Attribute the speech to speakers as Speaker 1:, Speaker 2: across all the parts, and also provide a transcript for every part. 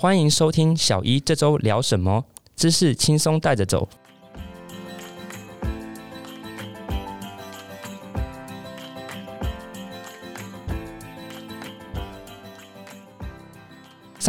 Speaker 1: 欢迎收听小一这周聊什么，知识轻松带着走。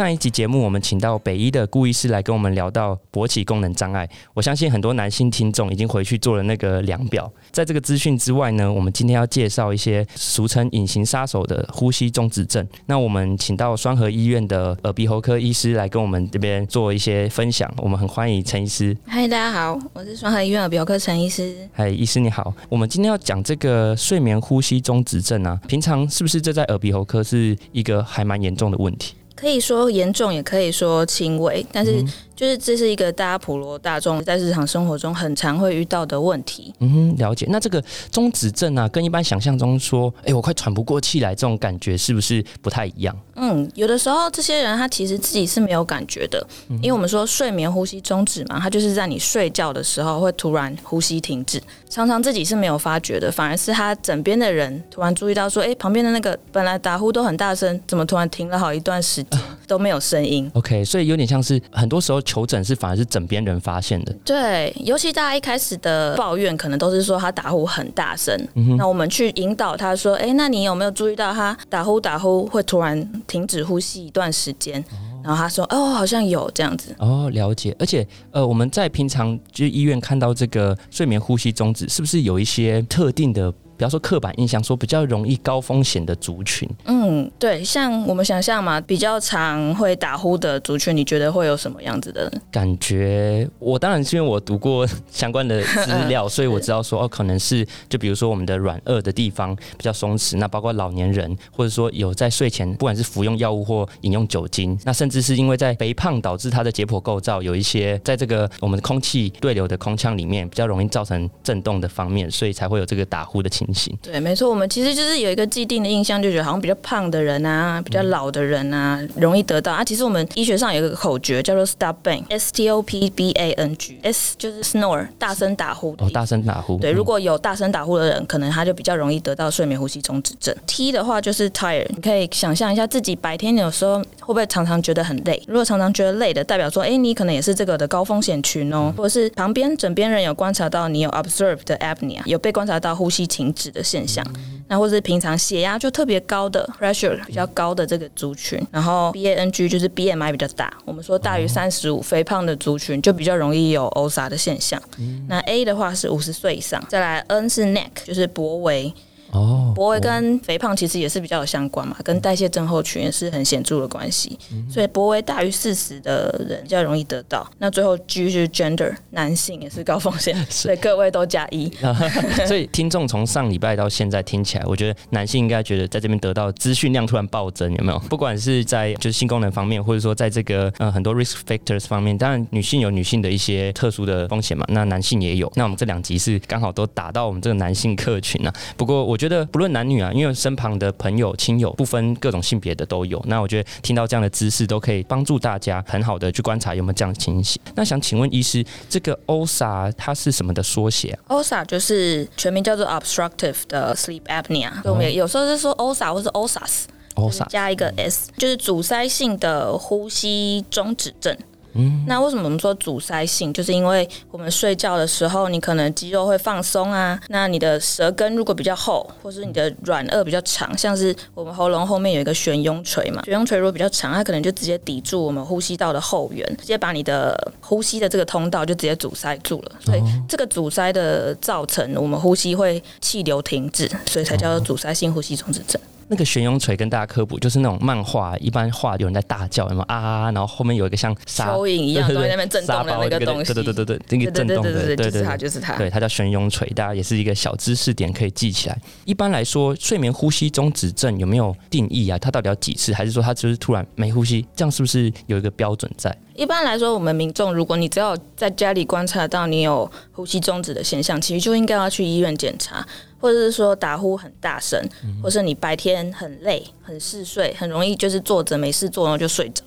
Speaker 1: 上一集节目，我们请到北医的顾医师来跟我们聊到勃起功能障碍。我相信很多男性听众已经回去做了那个量表。在这个资讯之外呢，我们今天要介绍一些俗称“隐形杀手”的呼吸中止症。那我们请到双河医院的耳鼻喉科医师来跟我们这边做一些分享。我们很欢迎陈医师。
Speaker 2: 嗨，大家好，我是双河医院耳鼻喉科陈医师。
Speaker 1: 嗨，医师你好。我们今天要讲这个睡眠呼吸中止症啊，平常是不是这在耳鼻喉科是一个还蛮严重的问题？
Speaker 2: 可以说严重，也可以说轻微，但是。就是这是一个大家普罗大众在日常生活中很常会遇到的问题。
Speaker 1: 嗯哼，了解。那这个中止症啊，跟一般想象中说，哎，我快喘不过气来这种感觉，是不是不太一样？
Speaker 2: 嗯，有的时候这些人他其实自己是没有感觉的，因为我们说睡眠呼吸中止嘛，他就是在你睡觉的时候会突然呼吸停止，常常自己是没有发觉的，反而是他枕边的人突然注意到说，哎，旁边的那个本来打呼都很大声，怎么突然停了好一段时间都没有声音
Speaker 1: ？OK，所以有点像是很多时候。求诊是反而是枕边人发现的，
Speaker 2: 对，尤其大家一开始的抱怨可能都是说他打呼很大声，那我们去引导他说，哎，那你有没有注意到他打呼打呼会突然停止呼吸一段时间？然后他说，哦，好像有这样子。
Speaker 1: 哦，了解。而且，呃，我们在平常就医院看到这个睡眠呼吸中止，是不是有一些特定的？比方说刻板印象，说比较容易高风险的族群。
Speaker 2: 嗯，对，像我们想象嘛，比较常会打呼的族群，你觉得会有什么样子的
Speaker 1: 感觉？我当然是因为我读过相关的资料，所以我知道说哦，可能是就比如说我们的软腭的地方比较松弛，那包括老年人，或者说有在睡前不管是服用药物或饮用酒精，那甚至是因为在肥胖导致他的解剖构造有一些在这个我们的空气对流的空腔里面比较容易造成震动的方面，所以才会有这个打呼的情。
Speaker 2: 对，没错，我们其实就是有一个既定的印象，就觉得好像比较胖的人啊，比较老的人啊，容易得到啊。其实我们医学上有一个口诀叫做 Stop Bang，S T O P B A N G，S 就是 snore，大声打呼。
Speaker 1: 哦，大声打呼。
Speaker 2: 对，如果有大声打呼的人，可能他就比较容易得到睡眠呼吸中止症。T 的话就是 Tired，你可以想象一下自己白天有时候会不会常常觉得很累？如果常常觉得累的，代表说，哎，你可能也是这个的高风险群哦，或者是旁边枕边人有观察到你有 Observed apnea，有被观察到呼吸停止。的现象，那或者是平常血压就特别高的 pressure 比较高的这个族群，然后 B A N G 就是 B M I 比较大，我们说大于三十五肥胖的族群就比较容易有 OSA 的现象。那 A 的话是五十岁以上，再来 N 是 neck 就是脖围。哦，脖围跟肥胖其实也是比较有相关嘛，跟代谢症候群也是很显著的关系。所以脖围大于四十的人比较容易得到。那最后 G 是 gender，男性也是高风险，所以各位都加一。
Speaker 1: 所以听众从上礼拜到现在听起来，我觉得男性应该觉得在这边得到资讯量突然暴增，有没有？不管是在就是性功能方面，或者说在这个呃很多 risk factors 方面，当然女性有女性的一些特殊的风险嘛，那男性也有。那我们这两集是刚好都打到我们这个男性客群啊。不过我。觉得不论男女啊，因为身旁的朋友、亲友不分各种性别的都有。那我觉得听到这样的知识，都可以帮助大家很好的去观察有没有这样的情形。那想请问医师，这个 OSA 它是什么的缩写
Speaker 2: ？OSA 就是全名叫做 Obstructive 的 Sleep Apnea。我们有时候是说 OSA 或是 OSAS，OSA 加一个 S，就是阻塞性的呼吸中止症。嗯，那为什么我们说阻塞性？就是因为我们睡觉的时候，你可能肌肉会放松啊。那你的舌根如果比较厚，或是你的软腭比较长，像是我们喉咙后面有一个悬雍垂嘛，悬雍垂如果比较长，它可能就直接抵住我们呼吸道的后缘，直接把你的呼吸的这个通道就直接阻塞住了。所以这个阻塞的造成，我们呼吸会气流停止，所以才叫做阻塞性呼吸中止症。
Speaker 1: 那个悬雍锤跟大家科普，就是那种漫画，一般画有人在大叫，什么啊，然后后面有一个像
Speaker 2: 蚯蚓一样在那边震动的那个东西，
Speaker 1: 对对对对对，那个震动的，
Speaker 2: 对对对，就是它，就是它，
Speaker 1: 对，它叫悬雍锤，大家也是一个小知识点可以记起来。一般来说，睡眠呼吸中止症有没有定义啊？它到底要几次？还是说它就是突然没呼吸？这样是不是有一个标准在？
Speaker 2: 一般来说，我们民众如果你只要在家里观察到你有呼吸中止的现象，其实就应该要去医院检查。或者是说打呼很大声，或是你白天很累、很嗜睡，很容易就是坐着没事做然后就睡着，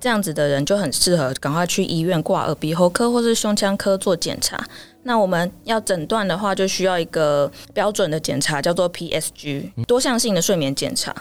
Speaker 2: 这样子的人就很适合赶快去医院挂耳鼻喉科或是胸腔科做检查。那我们要诊断的话，就需要一个标准的检查，叫做 PSG 多项性的睡眠检查。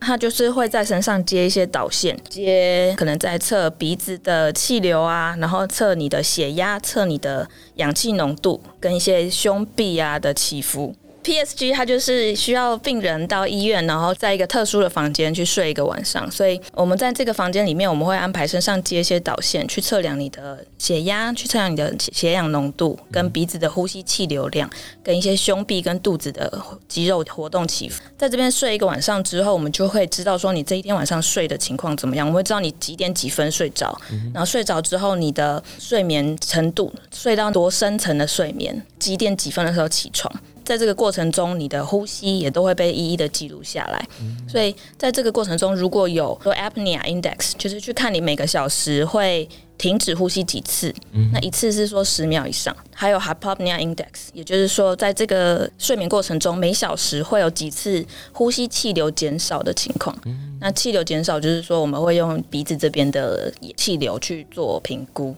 Speaker 2: 它就是会在身上接一些导线，接可能在测鼻子的气流啊，然后测你的血压，测你的氧气浓度，跟一些胸壁啊的起伏。PSG 它就是需要病人到医院，然后在一个特殊的房间去睡一个晚上，所以我们在这个房间里面，我们会安排身上接一些导线去测量你的血压，去测量你的血氧浓度，跟鼻子的呼吸气流量，跟一些胸壁跟肚子的肌肉活动起伏。在这边睡一个晚上之后，我们就会知道说你这一天晚上睡的情况怎么样，我们会知道你几点几分睡着，然后睡着之后你的睡眠程度，睡到多深层的睡眠，几点几分的时候起床。在这个过程中，你的呼吸也都会被一一的记录下来。所以在这个过程中，如果有 apnea index，就是去看你每个小时会停止呼吸几次，那一次是说十秒以上。还有 hypopnea index，也就是说，在这个睡眠过程中，每小时会有几次呼吸气流减少的情况。那气流减少，就是说我们会用鼻子这边的气流去做评估。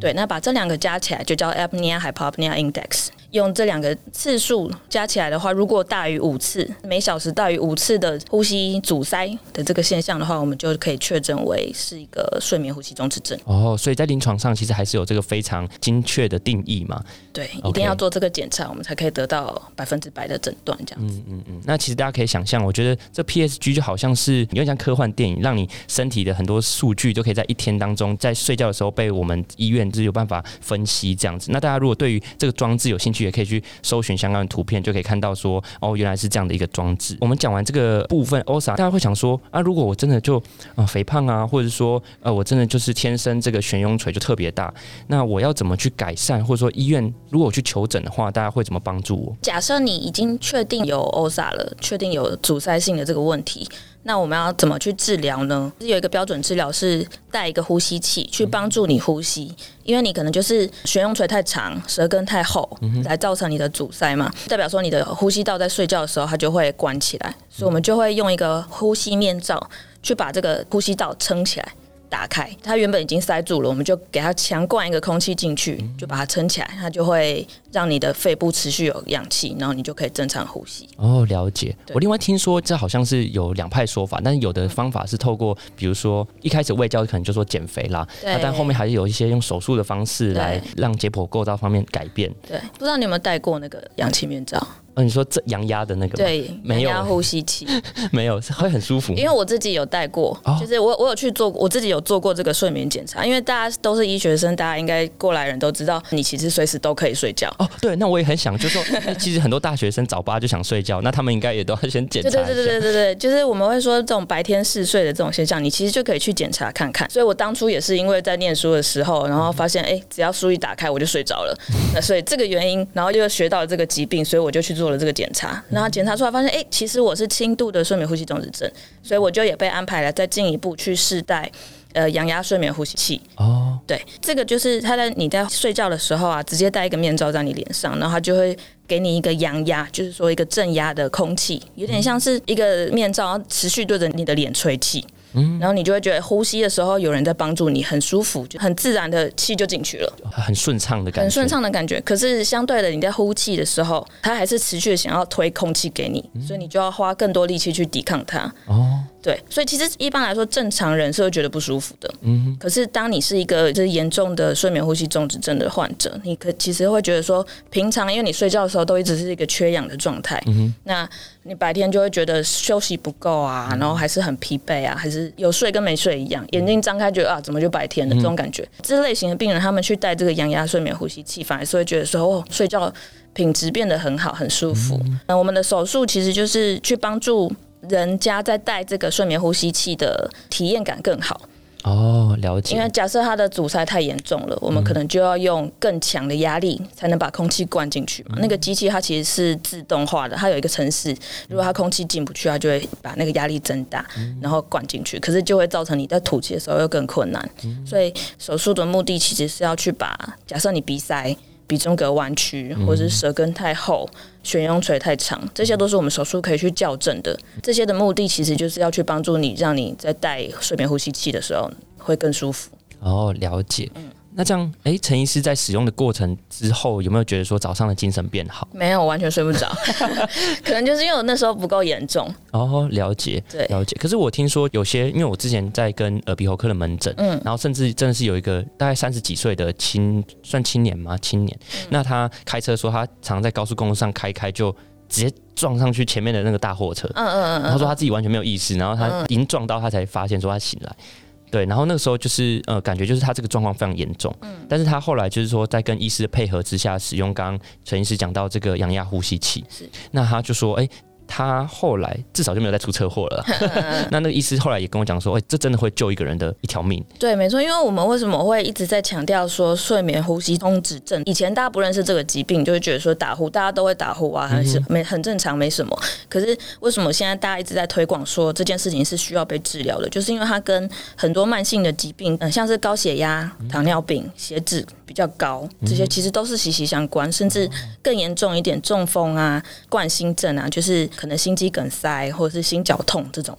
Speaker 2: 对，那把这两个加起来就叫 apnea hypopnea index。用这两个次数加起来的话，如果大于五次，每小时大于五次的呼吸阻塞的这个现象的话，我们就可以确诊为是一个睡眠呼吸中止症。
Speaker 1: 哦，所以在临床上其实还是有这个非常精确的定义嘛？
Speaker 2: 对，一定要做这个检查，我们才可以得到百分之百的诊断。这样子，嗯嗯
Speaker 1: 嗯。那其实大家可以想象，我觉得这 PSG 就好像是有点像科幻电影，让你身体的很多数据都可以在一天当中，在睡觉的时候被我们医院就是有办法分析这样子。那大家如果对于这个装置有兴趣，也可以去搜寻相关的图片，就可以看到说哦，原来是这样的一个装置。我们讲完这个部分，OSA，大家会想说啊，如果我真的就啊肥胖啊，或者说呃我真的就是天生这个悬雍垂就特别大，那我要怎么去改善？或者说医院如果我去求诊的话，大家会怎么帮助我？
Speaker 2: 假设你已经确定有 OSA 了，确定有阻塞性的这个问题。那我们要怎么去治疗呢？有一个标准治疗是带一个呼吸器去帮助你呼吸，因为你可能就是悬雍垂太长，舌根太厚，来造成你的阻塞嘛。代表说你的呼吸道在睡觉的时候它就会关起来，所以我们就会用一个呼吸面罩去把这个呼吸道撑起来。打开，它原本已经塞住了，我们就给它强灌一个空气进去，就把它撑起来，它就会让你的肺部持续有氧气，然后你就可以正常呼吸。
Speaker 1: 哦，了解。我另外听说，这好像是有两派说法，但是有的方法是透过，比如说一开始胃教可能就说减肥啦，但后面还是有一些用手术的方式来让解剖构造方面改变。
Speaker 2: 对，不知道你有没有戴过那个氧气面罩？
Speaker 1: 你说这阳压的那个
Speaker 2: 对，
Speaker 1: 没有
Speaker 2: 呼吸器，
Speaker 1: 没有会很舒服。
Speaker 2: 因为我自己有戴过，就是我我有去做，我自己有做过这个睡眠检查。因为大家都是医学生，大家应该过来人都知道，你其实随时都可以睡觉。
Speaker 1: 哦，对，那我也很想，就说其实很多大学生早八就想睡觉，那他们应该也都要先检查。对
Speaker 2: 对对对对对，就是我们会说这种白天嗜睡的这种现象，你其实就可以去检查看看。所以我当初也是因为在念书的时候，然后发现哎，只要书一打开我就睡着了。那所以这个原因，然后就学到了这个疾病，所以我就去做了这个检查。然后检查出来发现，哎，其实我是轻度的睡眠呼吸中止症，所以我就也被安排了再进一步去试戴呃阳压睡眠呼吸器。哦，对，这个就是他在你在睡觉的时候啊，直接戴一个面罩在你脸上，然后他就会给你一个阳压，就是说一个正压的空气，有点像是一个面罩，持续对着你的脸吹气。嗯，然后你就会觉得呼吸的时候有人在帮助你，很舒服，就很自然的气就进去了，
Speaker 1: 很顺畅的感觉，
Speaker 2: 很顺畅的感觉。可是相对的，你在呼气的时候，它还是持续的想要推空气给你，所以你就要花更多力气去抵抗它。哦。对，所以其实一般来说，正常人是会觉得不舒服的。嗯，可是当你是一个就是严重的睡眠呼吸中止症的患者，你可其实会觉得说，平常因为你睡觉的时候都一直是一个缺氧的状态，嗯那你白天就会觉得休息不够啊，然后还是很疲惫啊，还是有睡跟没睡一样，眼睛张开觉得啊，怎么就白天了这种感觉。这类型的病人，他们去戴这个氧压睡眠呼吸器，反而是会觉得说，哦，睡觉品质变得很好，很舒服。那我们的手术其实就是去帮助。人家在戴这个睡眠呼吸器的体验感更好
Speaker 1: 哦，了解。
Speaker 2: 因为假设它的阻塞太严重了，我们可能就要用更强的压力才能把空气灌进去嘛。那个机器它其实是自动化的，它有一个程式，如果它空气进不去，它就会把那个压力增大，然后灌进去。可是就会造成你在吐气的时候又更困难。所以手术的目的其实是要去把，假设你鼻塞。鼻中隔弯曲，或者是舌根太厚、悬雍垂太长，这些都是我们手术可以去校正的。这些的目的其实就是要去帮助你，让你在戴睡眠呼吸器的时候会更舒服。
Speaker 1: 哦，了解。那这样，哎，陈医师在使用的过程之后，有没有觉得说早上的精神变好？
Speaker 2: 没有，完全睡不着，可能就是因为我那时候不够严重。
Speaker 1: 哦，了解，
Speaker 2: 对，
Speaker 1: 了解。可是我听说有些，因为我之前在跟耳鼻喉科的门诊，嗯，然后甚至真的是有一个大概三十几岁的青，算青年吗？青年，那他开车说他常在高速公路上开开就直接撞上去前面的那个大货车，嗯嗯嗯，他说他自己完全没有意识，然后他已经撞到他才发现说他醒来。对，然后那个时候就是呃，感觉就是他这个状况非常严重，嗯，但是他后来就是说在跟医师的配合之下，使用刚刚陈医师讲到这个氧压呼吸器，是，那他就说，哎。他后来至少就没有再出车祸了。那那个医师后来也跟我讲说，哎，这真的会救一个人的一条命。
Speaker 2: 对，没错，因为我们为什么会一直在强调说睡眠呼吸中止症？以前大家不认识这个疾病，就会觉得说打呼，大家都会打呼啊，还是没很正常，没什么。可是为什么现在大家一直在推广说这件事情是需要被治疗的？就是因为它跟很多慢性的疾病，嗯，像是高血压、糖尿病、血脂比较高，这些其实都是息息相关，甚至更严重一点，中风啊、冠心症啊，就是。可能心肌梗塞或者是心绞痛这种。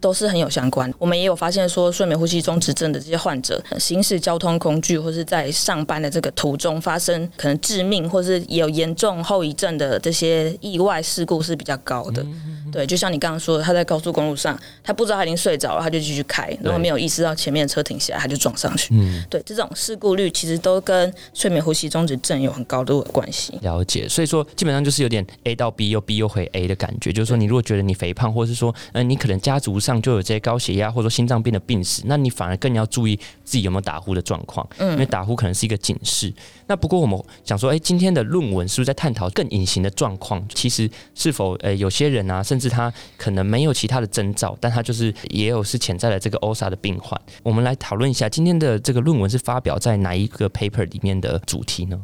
Speaker 2: 都是很有相关。我们也有发现说，睡眠呼吸中止症的这些患者，行驶交通工具或是在上班的这个途中发生可能致命或是有严重后遗症的这些意外事故是比较高的。对，就像你刚刚说的，他在高速公路上，他不知道他已经睡着了，他就继续开，然后没有意识到前面的车停下来，他就撞上去。嗯，对，这种事故率其实都跟睡眠呼吸中止症有很高的关系。
Speaker 1: 了解，所以说基本上就是有点 A 到 B 又 B 又回 A 的感觉，就是说你如果觉得你肥胖，或者是说，嗯，你可能家族上。上就有这些高血压或者说心脏病的病史，那你反而更要注意自己有没有打呼的状况，嗯，因为打呼可能是一个警示。那不过我们想说，哎，今天的论文是不是在探讨更隐形的状况？其实是否，呃，有些人啊，甚至他可能没有其他的征兆，但他就是也有是潜在的这个 OSA 的病患。我们来讨论一下今天的这个论文是发表在哪一个 paper 里面的主题呢？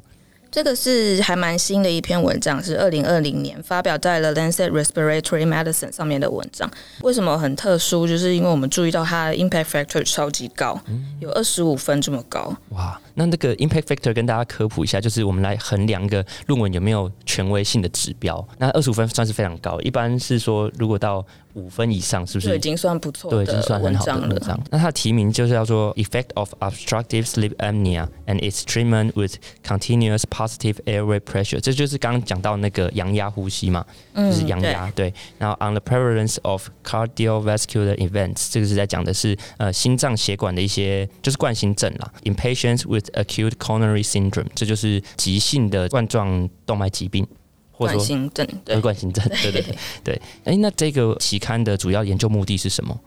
Speaker 2: 这个是还蛮新的一篇文章，是二零二零年发表在了《Lancet Respiratory Medicine》上面的文章。为什么很特殊？就是因为我们注意到它的 impact factor 超级高，有二十五分这么高。哇！
Speaker 1: 那那个 impact factor 跟大家科普一下，就是我们来衡量一个论文有没有权威性的指标。那二十五分算是非常高，一般是说如果到五分以上是不是
Speaker 2: 已经算不错？
Speaker 1: 对，已经算很好的文章。那它的题名就是叫做 Effect of Obstructive Sleep Apnea and its Treatment with Continuous Positive Airway Pressure。这就是刚刚讲到那个阳压呼吸嘛，就是阳压。对。然后 On the Prevalence of Cardiovascular Events，这个是在讲的是呃心脏血管的一些就是冠心症啦。In patients with acute coronary syndrome，这就是急性的冠状动脉疾病。
Speaker 2: 冠心症，对，
Speaker 1: 冠心症，对对对对。哎，那这个期刊的主要研究目的是什么？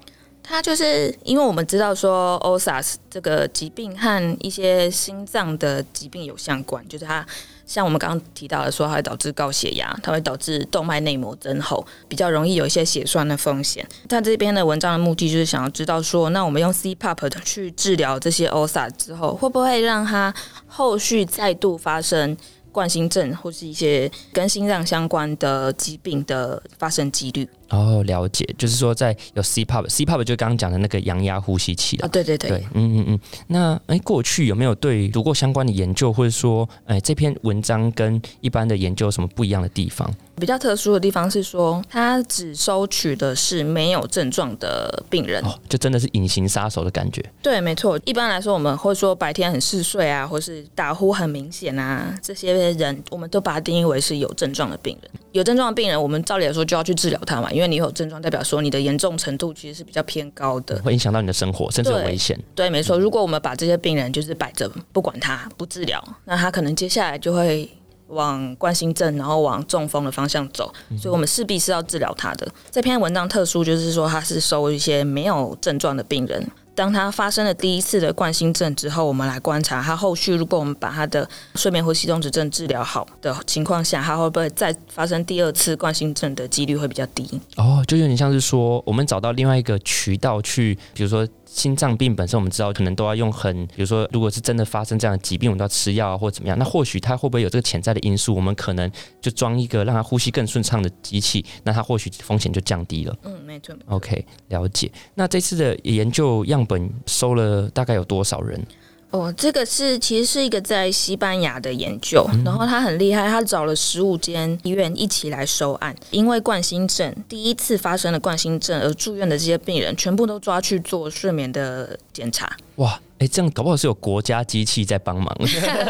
Speaker 2: 它就是因为我们知道说，OSA 这个疾病和一些心脏的疾病有相关，就是它像我们刚刚提到的说，它会导致高血压，它会导致动脉内膜增厚，比较容易有一些血栓的风险。它这边的文章的目的就是想要知道说，那我们用 CPAP 去治疗这些 OSA 之后，会不会让它后续再度发生？冠心症或是一些跟心脏相关的疾病的发生几率。
Speaker 1: 哦，了解，就是说在有 CPAP，CPAP 就刚刚讲的那个阳压呼吸器
Speaker 2: 啊，对对对，
Speaker 1: 嗯嗯嗯。那哎，过去有没有对读过相关的研究，或者说哎这篇文章跟一般的研究有什么不一样的地方？
Speaker 2: 比较特殊的地方是说，它只收取的是没有症状的病人，哦，
Speaker 1: 就真的是隐形杀手的感觉。
Speaker 2: 对，没错。一般来说，我们会说白天很嗜睡啊，或是打呼很明显啊，这些人我们都把它定义为是有症状的病人。有症状的病人，我们照理来说就要去治疗他嘛，因为你有症状，代表说你的严重程度其实是比较偏高的，
Speaker 1: 会影响到你的生活，甚至有危险。
Speaker 2: 对，没错。如果我们把这些病人就是摆着不管他，不治疗，那他可能接下来就会。往冠心症，然后往中风的方向走，所以我们势必是要治疗他的。这篇文章特殊，就是说他是收一些没有症状的病人。当他发生了第一次的冠心症之后，我们来观察他后续，如果我们把他的睡眠呼吸中止症治疗好的情况下，他会不会再发生第二次冠心症的几率会比较低？
Speaker 1: 哦，就有点像是说，我们找到另外一个渠道去，比如说。心脏病本身，我们知道可能都要用很，比如说，如果是真的发生这样的疾病，我们都要吃药啊，或者怎么样。那或许它会不会有这个潜在的因素？我们可能就装一个让它呼吸更顺畅的机器，那它或许风险就降低了。
Speaker 2: 嗯，没错。
Speaker 1: OK，了解。那这次的研究样本收了大概有多少人？
Speaker 2: 哦，这个是其实是一个在西班牙的研究，然后他很厉害，他找了十五间医院一起来收案，因为冠心症第一次发生了冠心症而住院的这些病人，全部都抓去做睡眠的检查。哇！
Speaker 1: 哎，这样搞不好是有国家机器在帮忙。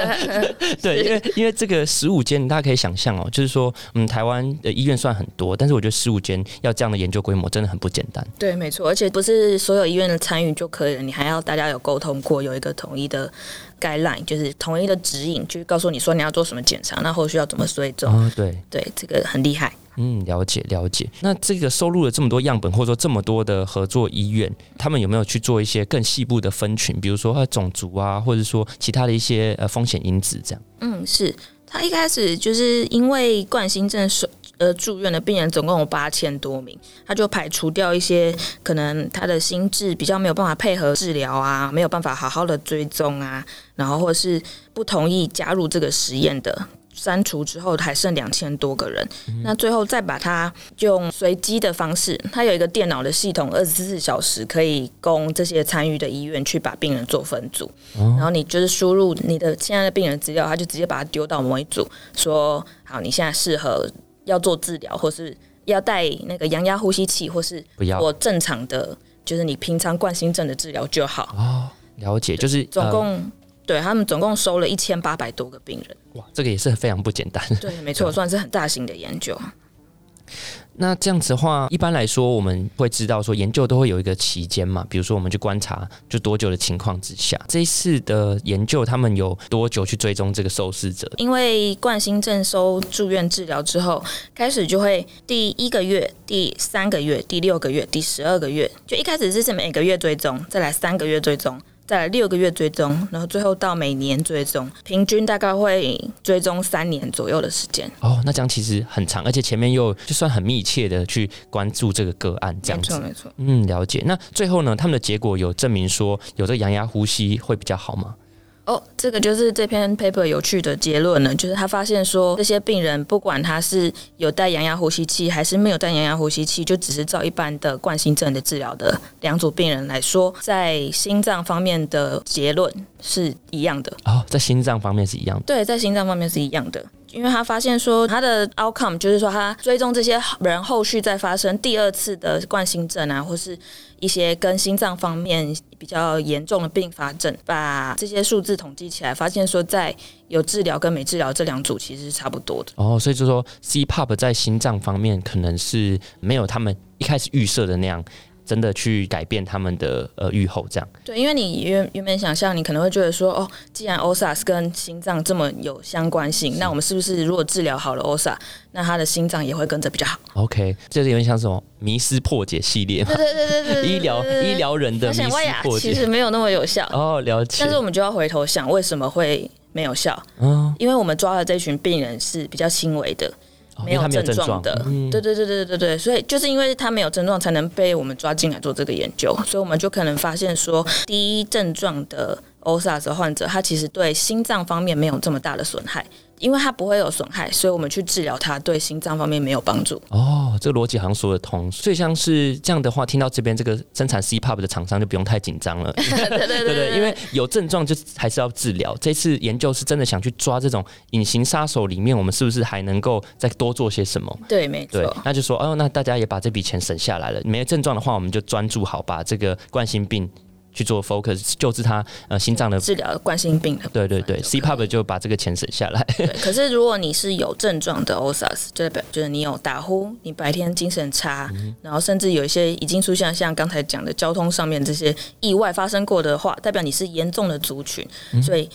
Speaker 1: 对，因为因为这个十五间，大家可以想象哦，就是说，嗯，台湾的医院算很多，但是我觉得十五间要这样的研究规模真的很不简单。
Speaker 2: 对，没错，而且不是所有医院的参与就可以了，你还要大家有沟通过，有一个统一的 guideline，就是统一的指引，就是告诉你说你要做什么检查，那后续要怎么追踪。
Speaker 1: 哦，对，
Speaker 2: 对，这个很厉害。
Speaker 1: 嗯，了解了解。那这个收录了这么多样本，或者说这么多的合作医院，他们有没有去做一些更细部的分群？比如说他种族啊，或者说其他的一些呃风险因子这样？
Speaker 2: 嗯，是他一开始就是因为冠心症收呃住院的病人总共有八千多名，他就排除掉一些可能他的心智比较没有办法配合治疗啊，没有办法好好的追踪啊，然后或者是不同意加入这个实验的。删除之后还剩两千多个人，那最后再把它用随机的方式，它有一个电脑的系统，二十四小时可以供这些参与的医院去把病人做分组，然后你就是输入你的现在的病人资料，他就直接把它丢到某一组，说好你现在适合要做治疗，或是要带那个阳压呼吸器，或是
Speaker 1: 不要
Speaker 2: 我正常的，就是你平常冠心症的治疗就好。
Speaker 1: 哦，了解，就是
Speaker 2: 总共。对他们总共收了一千八百多个病人，
Speaker 1: 哇，这个也是非常不简单。
Speaker 2: 对，没错，算是很大型的研究。
Speaker 1: 那这样子的话，一般来说我们会知道说研究都会有一个期间嘛，比如说我们去观察就多久的情况之下，这一次的研究他们有多久去追踪这个受试者？
Speaker 2: 因为冠心症收住院治疗之后，开始就会第一个月、第三个月、第六个月、第十二个月，就一开始是每个月追踪，再来三个月追踪。在六个月追踪，然后最后到每年追踪，平均大概会追踪三年左右的时间。
Speaker 1: 哦，那这样其实很长，而且前面又就算很密切的去关注这个个案，这样子。
Speaker 2: 没错，没错。
Speaker 1: 嗯，了解。那最后呢，他们的结果有证明说有这个羊牙呼吸会比较好吗？
Speaker 2: 哦，这个就是这篇 paper 有趣的结论了，就是他发现说，这些病人不管他是有带阳压呼吸器还是没有带阳压呼吸器，就只是照一般的冠心症的治疗的两组病人来说，在心脏方面的结论是一样的。
Speaker 1: 哦，在心脏方面是一样的。
Speaker 2: 对，在心脏方面是一样的。因为他发现说，他的 outcome 就是说，他追踪这些人后续再发生第二次的冠心症啊，或是一些跟心脏方面比较严重的并发症，把这些数字统计起来，发现说，在有治疗跟没治疗这两组其实是差不多的。
Speaker 1: 哦，所以就说 CPAP 在心脏方面可能是没有他们一开始预设的那样。真的去改变他们的呃预后，这样
Speaker 2: 对，因为你原原本想象，你可能会觉得说，哦，既然 OSA 跟心脏这么有相关性，那我们是不是如果治疗好了 OSA，那他的心脏也会跟着比较好
Speaker 1: ？OK，这是有点像什么迷失破解系列，
Speaker 2: 对对对对对，
Speaker 1: 医疗医疗人的迷失破
Speaker 2: 解，其实没有那么有效
Speaker 1: 哦，了解。
Speaker 2: 但是我们就要回头想，为什么会没有效？嗯，因为我们抓的这群病人是比较轻微的。没有症状的，对对对对对对，所以就是因为他没有症状，才能被我们抓进来做这个研究，所以我们就可能发现说，第一症状的 OSA 患者，他其实对心脏方面没有这么大的损害。因为它不会有损害，所以我们去治疗它，对心脏方面没有帮助。
Speaker 1: 哦，这个逻辑好像说得通。所以像是这样的话，听到这边这个生产 CPAP 的厂商就不用太紧张了。
Speaker 2: 对对对对，
Speaker 1: 因为有症状就还是要治疗。这次研究是真的想去抓这种隐形杀手里面，我们是不是还能够再多做些什么？
Speaker 2: 对，没错。
Speaker 1: 那就说，哦，那大家也把这笔钱省下来了。没症状的话，我们就专注好把这个冠心病。去做 focus 救治他呃心脏的
Speaker 2: 治疗冠心病的，
Speaker 1: 对对对，CPAP 就把这个钱省下来。
Speaker 2: 对，可是如果你是有症状的 OSAS，就代表就是你有打呼，你白天精神差，然后甚至有一些已经出现像刚才讲的交通上面这些意外发生过的话，代表你是严重的族群，所以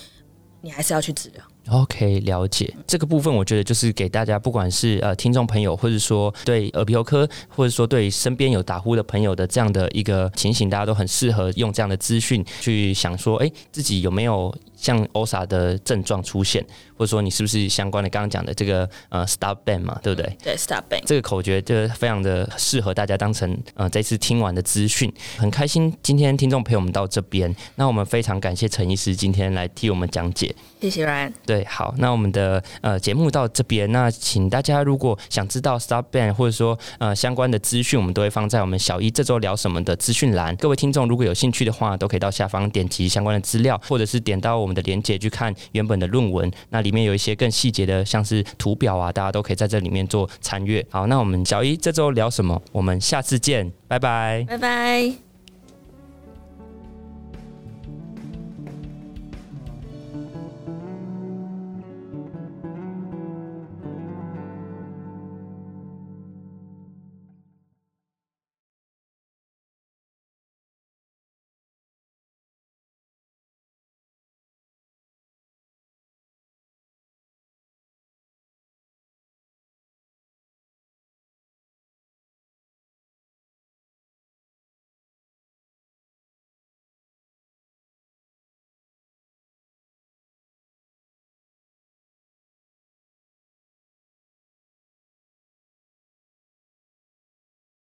Speaker 2: 你还是要去治疗。
Speaker 1: OK，了解这个部分，我觉得就是给大家，不管是呃听众朋友，或者说对耳鼻喉科，或者说对身边有打呼的朋友的这样的一个情形，大家都很适合用这样的资讯去想说，哎，自己有没有像 OSA 的症状出现，或者说你是不是相关的刚刚讲的这个呃 Stop Band 嘛，对不对？
Speaker 2: 对，Stop Band
Speaker 1: 这个口诀就非常的适合大家当成呃这次听完的资讯，很开心今天听众陪我们到这边，那我们非常感谢陈医师今天来替我们讲解，
Speaker 2: 谢谢 Ryan。
Speaker 1: 对，对好，那我们的呃节目到这边，那请大家如果想知道 Stop Band 或者说呃相关的资讯，我们都会放在我们小一这周聊什么的资讯栏。各位听众如果有兴趣的话，都可以到下方点击相关的资料，或者是点到我们的连接去看原本的论文。那里面有一些更细节的，像是图表啊，大家都可以在这里面做参阅。好，那我们小一这周聊什么？我们下次见，拜拜，
Speaker 2: 拜拜。